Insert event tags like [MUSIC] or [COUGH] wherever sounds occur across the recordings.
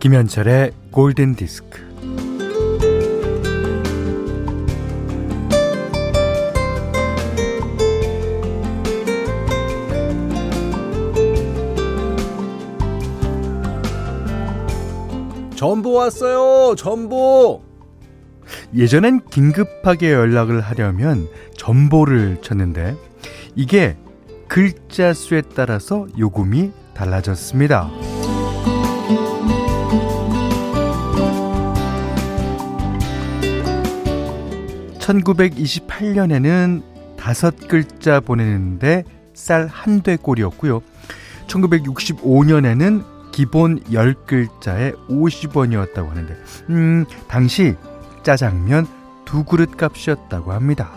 김현철의 골든 디스크. 전보 왔어요. 전보. 예전엔 긴급하게 연락을 하려면 전보를 쳤는데 이게 글자 수에 따라서 요금이 달라졌습니다. 1928년에는 다섯 글자 보내는데 쌀 한 대 꼴이었고요. 1965년에는 기본 10글자에 50원이었다고 하는데, 음, 당시 짜장면 두 그릇 값이었다고 합니다.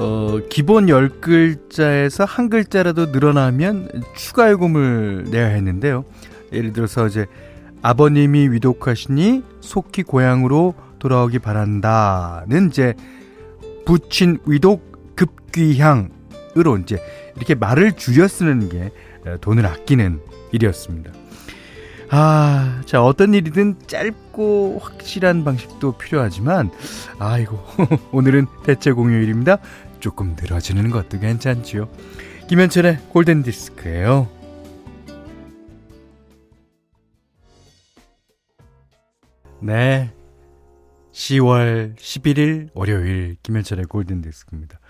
어, 기본 10글자에서 한 글자라도 늘어나면 추가 요금을 내야 했는데요. 예를 들어서 이제 아버님이 위독하시니 속히 고향으로 돌아오기 바란다는 이제 부친 위독 급귀향으로 이제 이렇게 말을 줄여 쓰는 게 돈을 아끼는 일이었습니다. 아, 자, 어떤 일이든 짧고 확실한 방식도 필요하지만, 아이고, [LAUGHS] 오늘은 대체 공휴일입니다. 조금 늘어지는 것도 괜찮지요. 김현철의 골든 디스크예요. 네. 10월 11일 월요일 김현철의 골든 디스크입니다.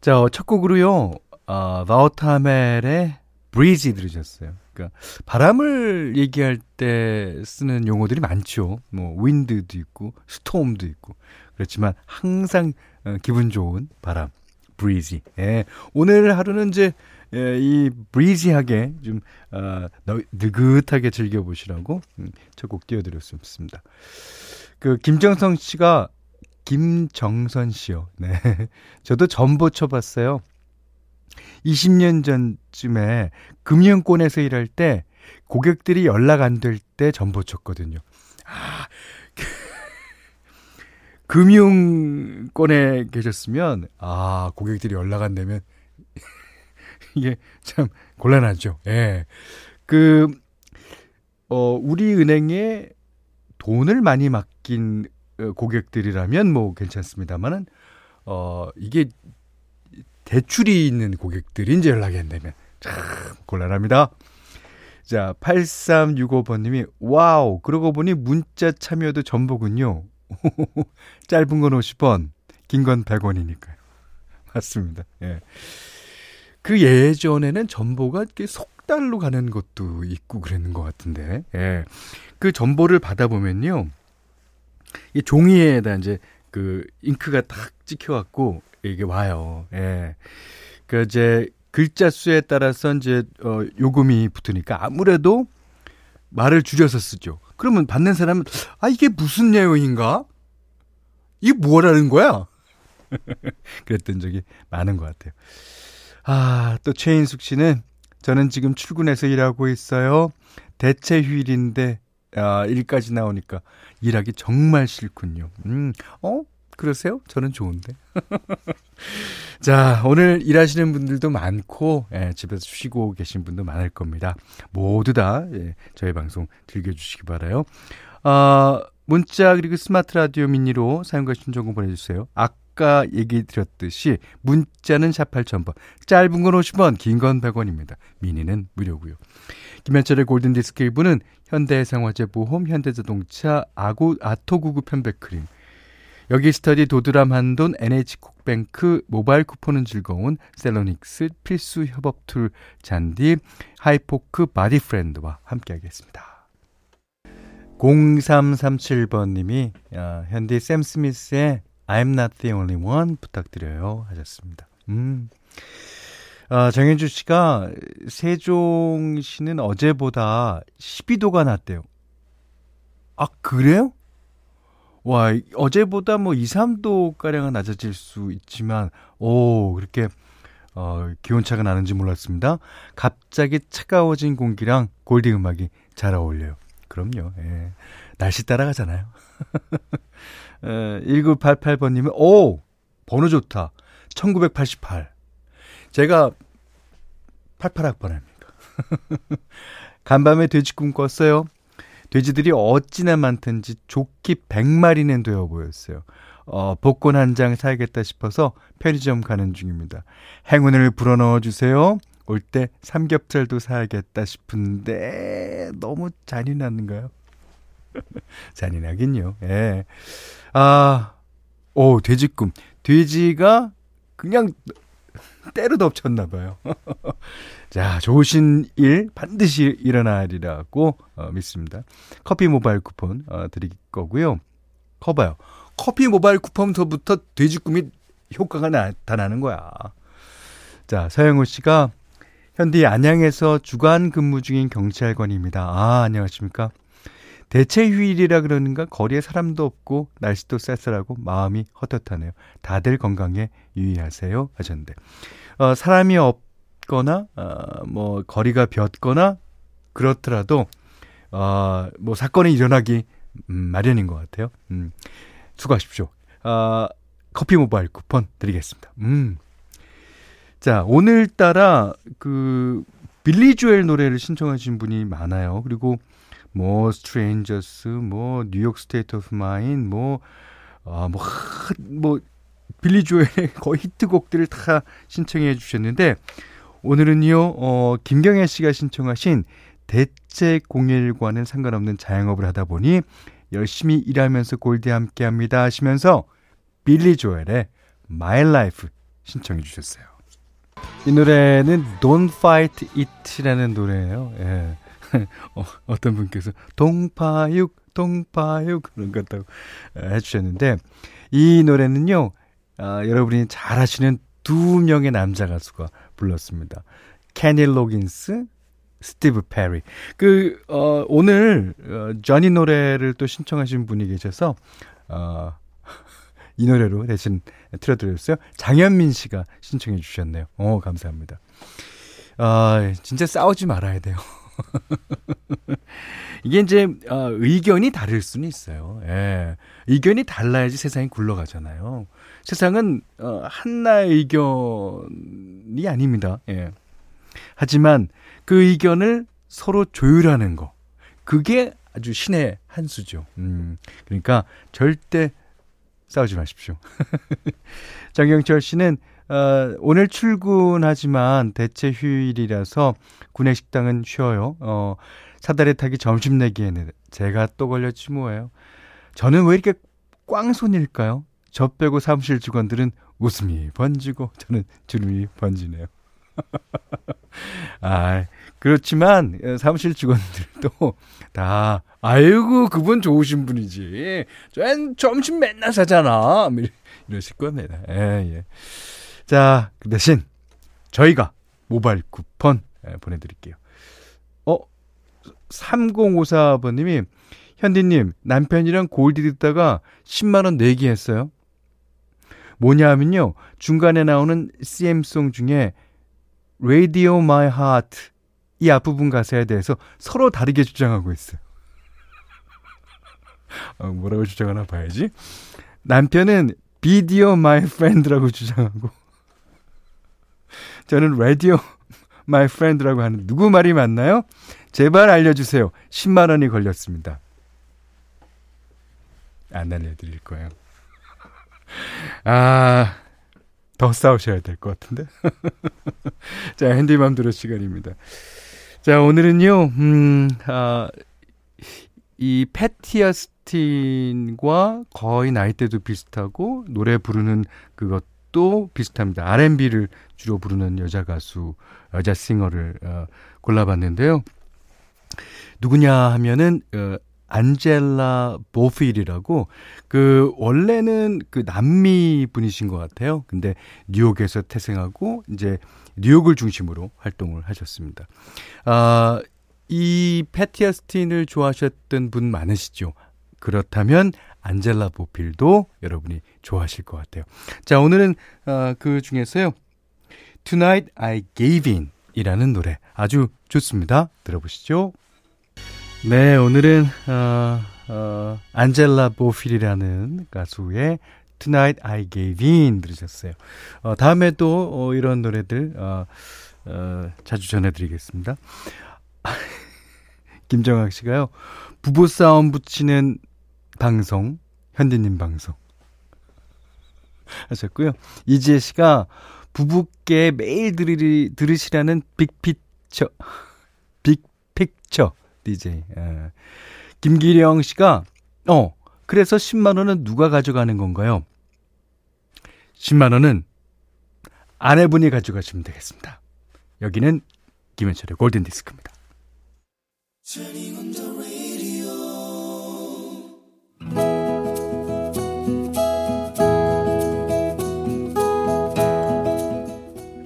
자, 어, 첫 곡으로요. 어, 바우타멜의 브리지 들으셨어요. 그러니까 바람을 얘기할 때 쓰는 용어들이 많죠. 뭐 윈드도 있고 스톰도 있고. 그렇지만 항상 어, 기분 좋은 바람, 브리지. 예. 오늘 하루는 이제 예, 이 브리지하게 좀 어, 느긋하게 즐겨 보시라고 음, 첫곡 띄워드렸습니다. 그 김정성 씨가 김정선 씨요. 네. [LAUGHS] 저도 전보 쳐봤어요. 20년 전쯤에 금융권에서 일할 때 고객들이 연락 안 될 때 전보 쳤거든요. 아, [LAUGHS] 금융권에 계셨으면 아 고객들이 연락 안 되면 [LAUGHS] 이게 참 곤란하죠. 예. 그, 어, 우리 은행에 돈을 많이 맡긴 어, 고객들이라면 뭐 괜찮습니다만은, 어, 이게 대출이 있는 고객들이 이제 연락이 안 되면 참 곤란합니다. 자, 8365번님이, 와우, 그러고 보니 문자 참여도 전보군요. [LAUGHS] 짧은 건 50원, 긴 건 100원이니까요. 맞습니다. 예. 그 예전에는 전보가 이렇게 속달로 가는 것도 있고 그랬는 것 같은데, 예. 그 전보를 받아보면요. 이 종이에다 이제 그 잉크가 딱 찍혀갖고 이게 와요. 예. 그 이제 글자 수에 따라서 이제 어 요금이 붙으니까 아무래도 말을 줄여서 쓰죠. 그러면 받는 사람은 아 이게 무슨 내용인가? 이게 뭐라는 거야? [LAUGHS] 그랬던 적이 많은 것 같아요. 아, 또 최인숙 씨는 저는 지금 출근해서 일하고 있어요. 대체 휴일인데 아, 일까지 나오니까 일하기 정말 싫군요. 음, 어? 그러세요? 저는 좋은데. [LAUGHS] 자, 오늘 일하시는 분들도 많고, 예, 집에서 쉬고 계신 분도 많을 겁니다. 모두 다, 예, 저희 방송 즐겨주시기 바라요. 아, 문자 그리고 스마트 라디오 미니로 사용과 신청곡 보내주세요. 아까 얘기 드렸듯이 문자는 샵 8000번, 짧은 건 50원, 긴 건 100원입니다. 미니는 무료고요. 김현철의 골든디스크 1부는 현대해상화재보험, 현대자동차, 아구, 아토구구 편백크림, 여기 스터디 도드람 한돈 NH콕뱅크 모바일 쿠폰은 즐거운 셀러닉스 필수 협업 툴 잔디 하이포크 바디프렌드와 함께하겠습니다. 0337번님이 어, 현디 샘 스미스의 I'm not the only one 부탁드려요 하셨습니다. 음. 아, 정현주 씨가 세종시는 어제보다 12도가 낮대요. 아, 그래요? 와, 어제보다 뭐 2, 3도 가량은 낮아질 수 있지만 오, 그렇게 어, 기온차가 나는지 몰랐습니다. 갑자기 차가워진 공기랑 골디 음악이 잘 어울려요. 그럼요. 예. 날씨 따라가잖아요. [LAUGHS] 에, 1988번님은, 오! 번호 좋다. 1988. 제가 88학번 입니다. [LAUGHS] 간밤에 돼지 꿈 꿨어요. 돼지들이 어찌나 많든지 조끼 100마리는 되어 보였어요. 어, 복권 한 장 사야겠다 싶어서 편의점 가는 중입니다. 행운을 불어넣어 주세요. 올 때 삼겹살도 사야겠다 싶은데 너무 잔인한가요? [LAUGHS] 잔인하긴요. 예. 아, 오, 돼지꿈. 돼지가 그냥 때로 덮쳤나 봐요. [LAUGHS] 자, 좋으신 일 반드시 일어나리라고 어, 믿습니다. 커피 모바일 쿠폰 어, 드릴 거고요. 커봐요. 커피 모바일 쿠폰서부터 돼지꿈이 효과가 나타나는 거야. 자, 서영우 씨가 현디 안양에서 주간 근무 중인 경찰관입니다. 아, 안녕하십니까? 대체 휴일이라 그러는가 거리에 사람도 없고 날씨도 쌀쌀하고 마음이 헛헛하네요. 다들 건강에 유의하세요 하셨는데 어, 사람이 없거나 어, 뭐 거리가 비었거나 그렇더라도 어, 뭐 사건이 일어나기 음, 마련인 것 같아요. 음, 수고하십시오. 어, 커피 모바일 쿠폰 드리겠습니다. 음. 자, 오늘따라 그 빌리 조엘 노래를 신청하신 분이 많아요. 그리고 뭐 Strangers, 뭐 New York State of Mind, 뭐 아, 뭐, 뭐, 빌리 조엘의 [LAUGHS] 거의 히트곡들을 다 신청해 주셨는데, 오늘은요, 어, 김경애 씨가 신청하신 대체 공휴일과는 상관없는 자영업을 하다 보니 열심히 일하면서 골디 함께 합니다 하시면서 빌리 조엘의 My Life 신청해 주셨어요. 이 노래는 Don't Fight It이라는 노래예요. 예. [LAUGHS] 어, 어떤 분께서 동파육 동파육 그런 것 같다고 해주셨는데 이 노래는요 아, 여러분이 잘 아시는 두 명의 남자 가수가 불렀습니다. 케니 로긴스, 스티브 페리. 그 어, 오늘 어, 저니 노래를 또 신청하신 분이 계셔서 어, [LAUGHS] 이 노래로 대신 틀어드렸어요. 장현민 씨가 신청해 주셨네요. 어, 감사합니다. 아, 진짜 싸우지 말아야 돼요. [LAUGHS] [LAUGHS] 이게 이제 어, 의견이 다를 수는 있어요. 예. 의견이 달라야지 세상이 굴러가잖아요. 세상은 어, 한나의 의견이 아닙니다. 예. 하지만 그 의견을 서로 조율하는 거 그게 아주 신의 한 수죠. 음. 그러니까 절대 싸우지 마십시오. [LAUGHS] 장경철 씨는 어, 오늘 출근하지만 대체 휴일이라서 구내식당은 쉬어요. 어, 사다리 타기 점심 내기에는 제가 또 걸렸지 뭐예요. 저는 왜 이렇게 꽝손일까요? 저 빼고 사무실 직원들은 웃음이 번지고 저는 주름이 번지네요. [LAUGHS] 아, 그렇지만 사무실 직원들도 다 아이고 그분 좋으신 분이지. 전 점심 맨날 사잖아. 뭐 이러실 겁니다. 예, 예. 자, 그 대신 저희가 모바일 쿠폰 예, 보내드릴게요. 어, 3054번님이 현디님 남편이랑 골디 듣다가 10만원 내기 했어요. 뭐냐 하면요. 중간에 나오는 CM송 중에 Radio My Heart 이 앞부분 가사에 대해서 서로 다르게 주장하고 있어요. [LAUGHS] 어, 뭐라고 주장하나 봐야지. 남편은 Video My Friend라고 주장하고 저는 Radio My Friend라고 하는 누구 말이 맞나요? 제발 알려주세요. 10만 원이 걸렸습니다. 안 알려드릴 거예요. [LAUGHS] 아, 더 싸우셔야 될 것 같은데. [LAUGHS] 자, 핸디맘 들어 시간입니다. 자, 오늘은요, 음, 아, 이 패티어스틴과 거의 나이대도 비슷하고 노래 부르는 그것 도 비슷합니다. R&B를 주로 부르는 여자 가수, 여자 싱어를 어, 골라봤는데요. 누구냐 하면은 어, 안젤라 보필이라고 그 원래는 그 남미 분이신 것 같아요. 근데 뉴욕에서 태생하고 이제 뉴욕을 중심으로 활동을 하셨습니다. 아, 이 패티어스틴을 좋아하셨던 분 많으시죠? 그렇다면 안젤라 보필도 여러분이 좋아하실 것 같아요. 자, 오늘은 어, 그 중에서요. Tonight I Gave In 이라는 노래 아주 좋습니다. 들어보시죠. 네, 오늘은 어, 어, 안젤라 보필이라는 가수의 Tonight I Gave In 들으셨어요. 어, 다음에도 어, 이런 노래들 어, 어, 자주 전해드리겠습니다. [LAUGHS] 김정학 씨가요. 부부 싸움 붙이는 방송, 현디님 방송. 하셨고요. 이지혜 씨가 부부께 매일 들으리, 들으시라는 빅피처, 빅픽처 DJ. 예. 김기령 씨가, 어, 그래서 10만원은 누가 가져가는 건가요? 10만원은 아내분이 가져가시면 되겠습니다. 여기는 김현철의 골든디스크입니다.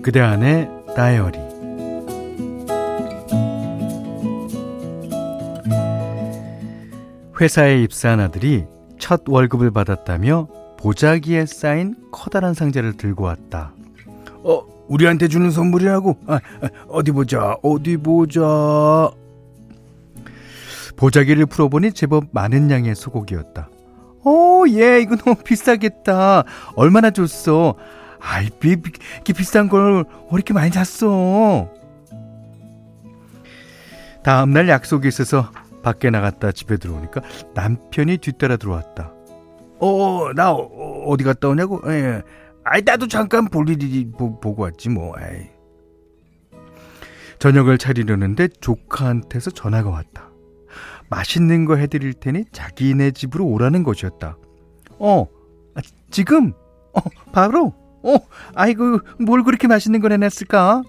그대 안의 다이어리 회사에 입사한 아들이 첫 월급을 받았다며 보자기에 쌓인 커다란 상자를 들고 왔다. 어, 우리한테 주는 선물이라고? 아, 아, 어디 보자, 어디 보자. 보자기를 풀어보니 제법 많은 양의 소고기였다. 어, 예, 이거 너무 비싸겠다. 얼마나 줬어? 아이, 비, 비, 비싼 걸왜 이렇게 많이 샀어? 다음날 약속이 있어서 밖에 나갔다 집에 들어오니까 남편이 뒤따라 들어왔다. 어, 나 어, 디 갔다 오냐고? 예. 아이, 나도 잠깐 볼 일이 보, 보고 왔지, 뭐. 에이. 저녁을 차리려는데 조카한테서 전화가 왔다. 맛있는 거 해드릴 테니 자기네 집으로 오라는 것이었다. 어, 아, 지금? 어, 바로? 어, 아이고, 뭘 그렇게 맛있는 걸 해놨을까?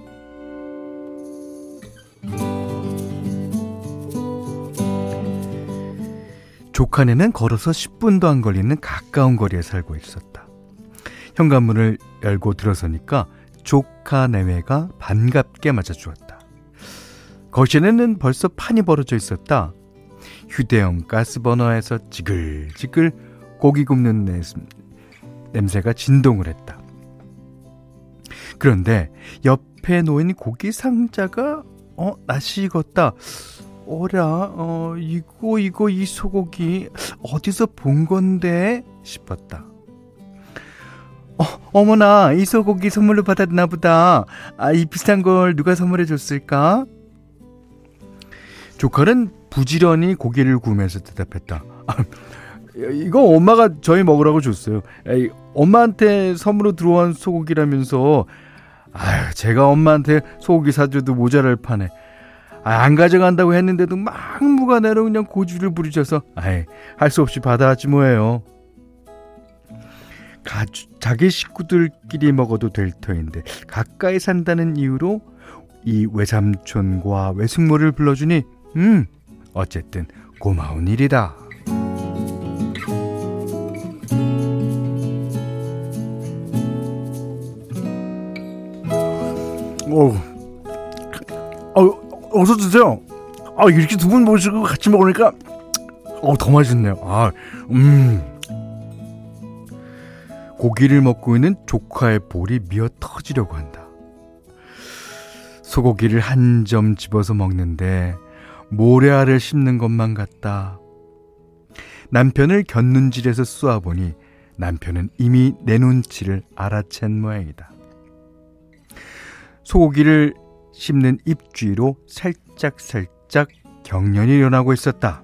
조카네는 걸어서 10분도 안 걸리는 가까운 거리에 살고 있었다. 현관문을 열고 들어서니까 조카 내외가 반갑게 맞아주었다. 거실에는 벌써 판이 벌어져 있었다. 휴대용 가스버너에서 지글지글 고기 굽는 냄새가 진동을 했다. 그런데 옆에 놓인 고기 상자가 어 낯이 익었다. 어라 어 이거 이거 이 소고기 어디서 본 건데 싶었다. 어 어머나 이 소고기 선물로 받았나 보다. 아 이 비싼 걸 누가 선물해 줬을까? 조카는 부지런히 고기를 구우면서 대답했다. 아, 이거 엄마가 저희 먹으라고 줬어요. 에이, 엄마한테 선물로 들어온 소고기라면서 아유, 제가 엄마한테 소고기 사줘도 모자랄 판에 아, 안 가져간다고 했는데도 막 무관해로 그냥 고주를 부리셔서 아이, 할 수 없이 받아왔지 뭐예요. 가, 자기 식구들끼리 먹어도 될 터인데 가까이 산다는 이유로 이 외삼촌과 외숙모를 불러주니 음 어쨌든 고마운 일이다. 어, 어, 어서 드세요. 아, 이렇게 두 분 모시고 같이 먹으니까, 어, 더 맛있네요. 아, 음. 고기를 먹고 있는 조카의 볼이 미어 터지려고 한다. 소고기를 한 점 집어서 먹는데, 모래알을 씹는 것만 같다. 남편을 곁눈질해서 쏘아보니 남편은 이미 내 눈치를 알아챈 모양이다. 소고기를 씹는 입주위로 살짝살짝 경련이 일어나고 있었다.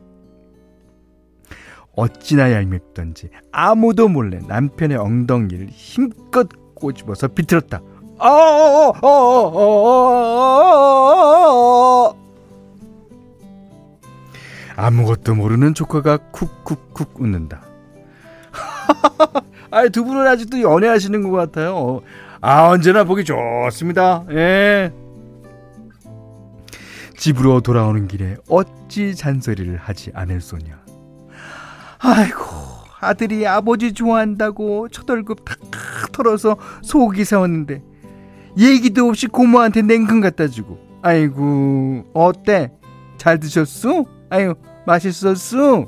어찌나 얄밉던지 아무도 몰래 남편의 엉덩이를 힘껏 꼬집어서 비틀었다. 아무것도 모르는 조카가 쿡쿡쿡 웃는다. [LAUGHS] 아, 두 분은 아직도 연애하시는 것 같아요. 아, 언제나 보기 좋습니다. 예. 집으로 돌아오는 길에 어찌 잔소리를 하지 않을 소냐. 아이고, 아들이 아버지 좋아한다고 첫 월급 탁 털어서 속이 사왔는데 얘기도 없이 고모한테 냉큼 갖다 주고. 아이고, 어때? 잘 드셨어? 아유, 맛있었어?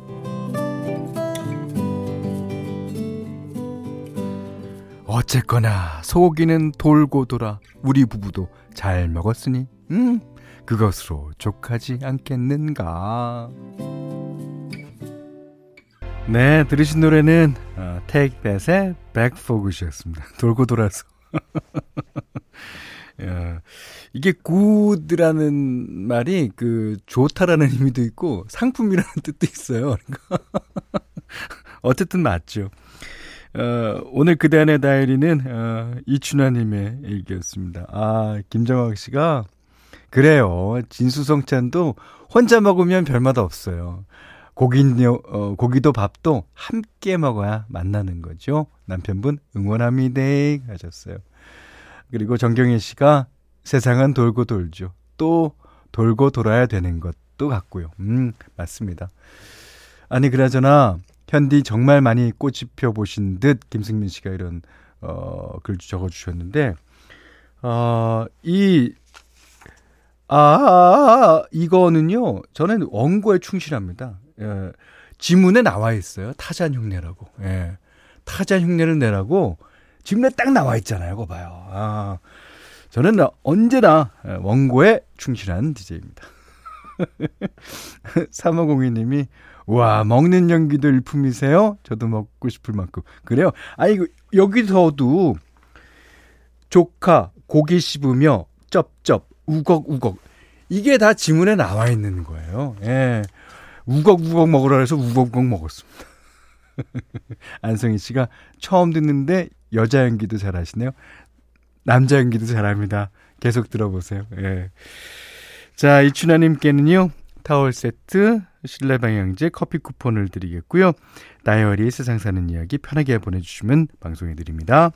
어쨌거나 소고기는 돌고 돌아 우리 부부도 잘 먹었으니 음 그것으로 족하지 않겠는가 네, 들으신 노래는 어, Back의 Back Fog이었습니다. 돌고 돌아서. [LAUGHS] 야, 이게 굿이라는 말이 그 좋다라는 의미도 있고 상품이라는 뜻도 있어요. [LAUGHS] 어쨌든 맞죠. 어, 오늘 그대 안의 다이리는 어, 이춘하님의 일기였습니다. 아 김정학 씨가 그래요. 진수성찬도 혼자 먹으면 별맛 없어요. 고기요, 어, 고기도 밥도 함께 먹어야 만나는 거죠. 남편분 응원합니다 하셨어요. 그리고 정경혜 씨가 세상은 돌고 돌죠. 또 돌고 돌아야 되는 것도 같고요. 음, 맞습니다. 아니 그나저나 현디 정말 많이 꽃이 펴 보신 듯 김승민 씨가 이런 어, 글 적어 주셨는데 어, 이 아, 이거는요. 저는 원고에 충실합니다. 예, 지문에 나와 있어요. 타잔 흉내라고. 예. 타잔 흉내를 내라고 지문에 딱 나와 있잖아요. 그거 봐요. 아, 저는 언제나 원고에 충실한 DJ입니다. 3502님이 [LAUGHS] 와 먹는 연기도 일품이세요? 저도 먹고 싶을 만큼 그래요. 아니 여기서도 조카 고기 씹으며 쩝쩝 우걱우걱 이게 다 지문에 나와 있는 거예요. 예. 우걱우걱 먹으라 해서 우걱우걱 먹었습니다. [LAUGHS] 안성희 씨가 처음 듣는데 여자 연기도 잘하시네요. 남자 연기도 잘합니다. 계속 들어보세요. 예. 자, 이춘하님께는요, 타월 세트, 실내 방향제, 커피 쿠폰을 드리겠고요. 다이어리 세상 사는 이야기 편하게 보내주시면 방송해 드립니다.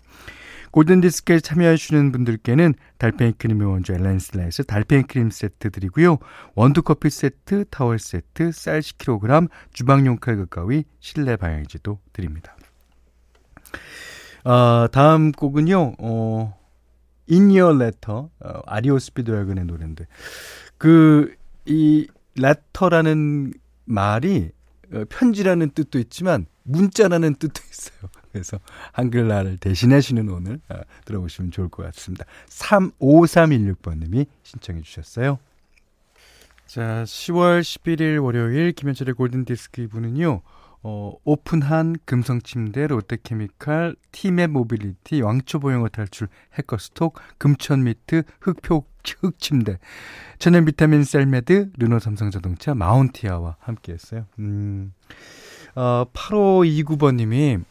골든디스크에 참여해주시는 분들께는 달팽이 크림의 원조 엘렌슬라에서 달팽이 크림 세트 드리고요. 원두커피 세트, 타월 세트, 쌀 10kg, 주방용 칼과 가위, 실내 방향제도 드립니다. 어, 다음 곡은요, 어, In Your Letter, 어, 아리오 스피드웨건의 노래인데, 그, 이, letter라는 말이 어, 편지라는 뜻도 있지만, 문자라는 뜻도 있어요. [LAUGHS] 그래서 한글날을 대신하시는 오늘 어, 들어보시면 좋을 것 같습니다. 35316번님이 신청해 주셨어요. 자, 10월 11일 월요일 김현철의 골든디스크 이분은요. 어, 오픈한 금성침대, 롯데케미칼, 티맵 모빌리티, 왕초보영어 탈출, 해커스톡, 금천미트, 흑표, 흑침대, 천연 비타민 셀메드, 르노 삼성자동차, 마운티아와 함께 했어요. 음, 어, 8529번님이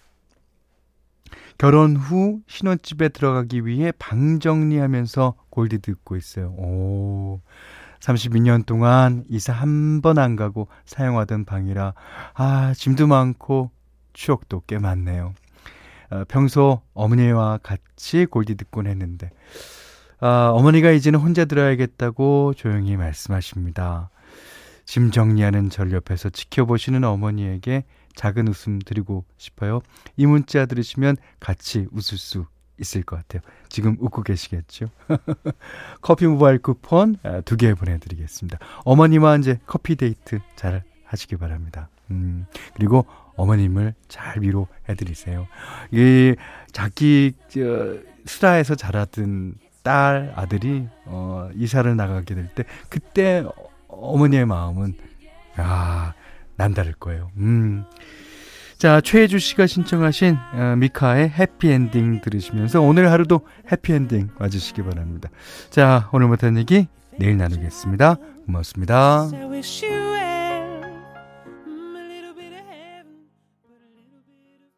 결혼 후 신혼집에 들어가기 위해 방 정리하면서 골디 듣고 있어요. 오. 32년 동안 이사 한 번 안 가고 사용하던 방이라 아 짐도 많고 추억도 꽤 많네요. 어, 평소 어머니와 같이 골디 듣곤 했는데 아, 어머니가 이제는 혼자 들어야겠다고 조용히 말씀하십니다. 짐 정리하는 절 옆에서 지켜보시는 어머니에게 작은 웃음 드리고 싶어요. 이 문자 들으시면 같이 웃을 수 있을 것 같아요. 지금 웃고 계시겠죠? [LAUGHS] 커피 모바일 쿠폰 아, 두개 보내드리겠습니다. 어머니와 이제 커피 데이트 잘 하시기 바랍니다. 음, 그리고 어머님을 잘 위로해드리세요. 이 자기 저, 수다에서 자라든 딸 아들이 어, 이사를 나가게 될 때 그때 어머니의 마음은 아 남다를 거예요. 음. 자, 최혜주 씨가 신청하신 어, 미카의 해피엔딩 들으시면서 오늘 하루도 해피엔딩 맞으시기 바랍니다. 자, 오늘 못한 얘기 내일 나누겠습니다. 고맙습니다.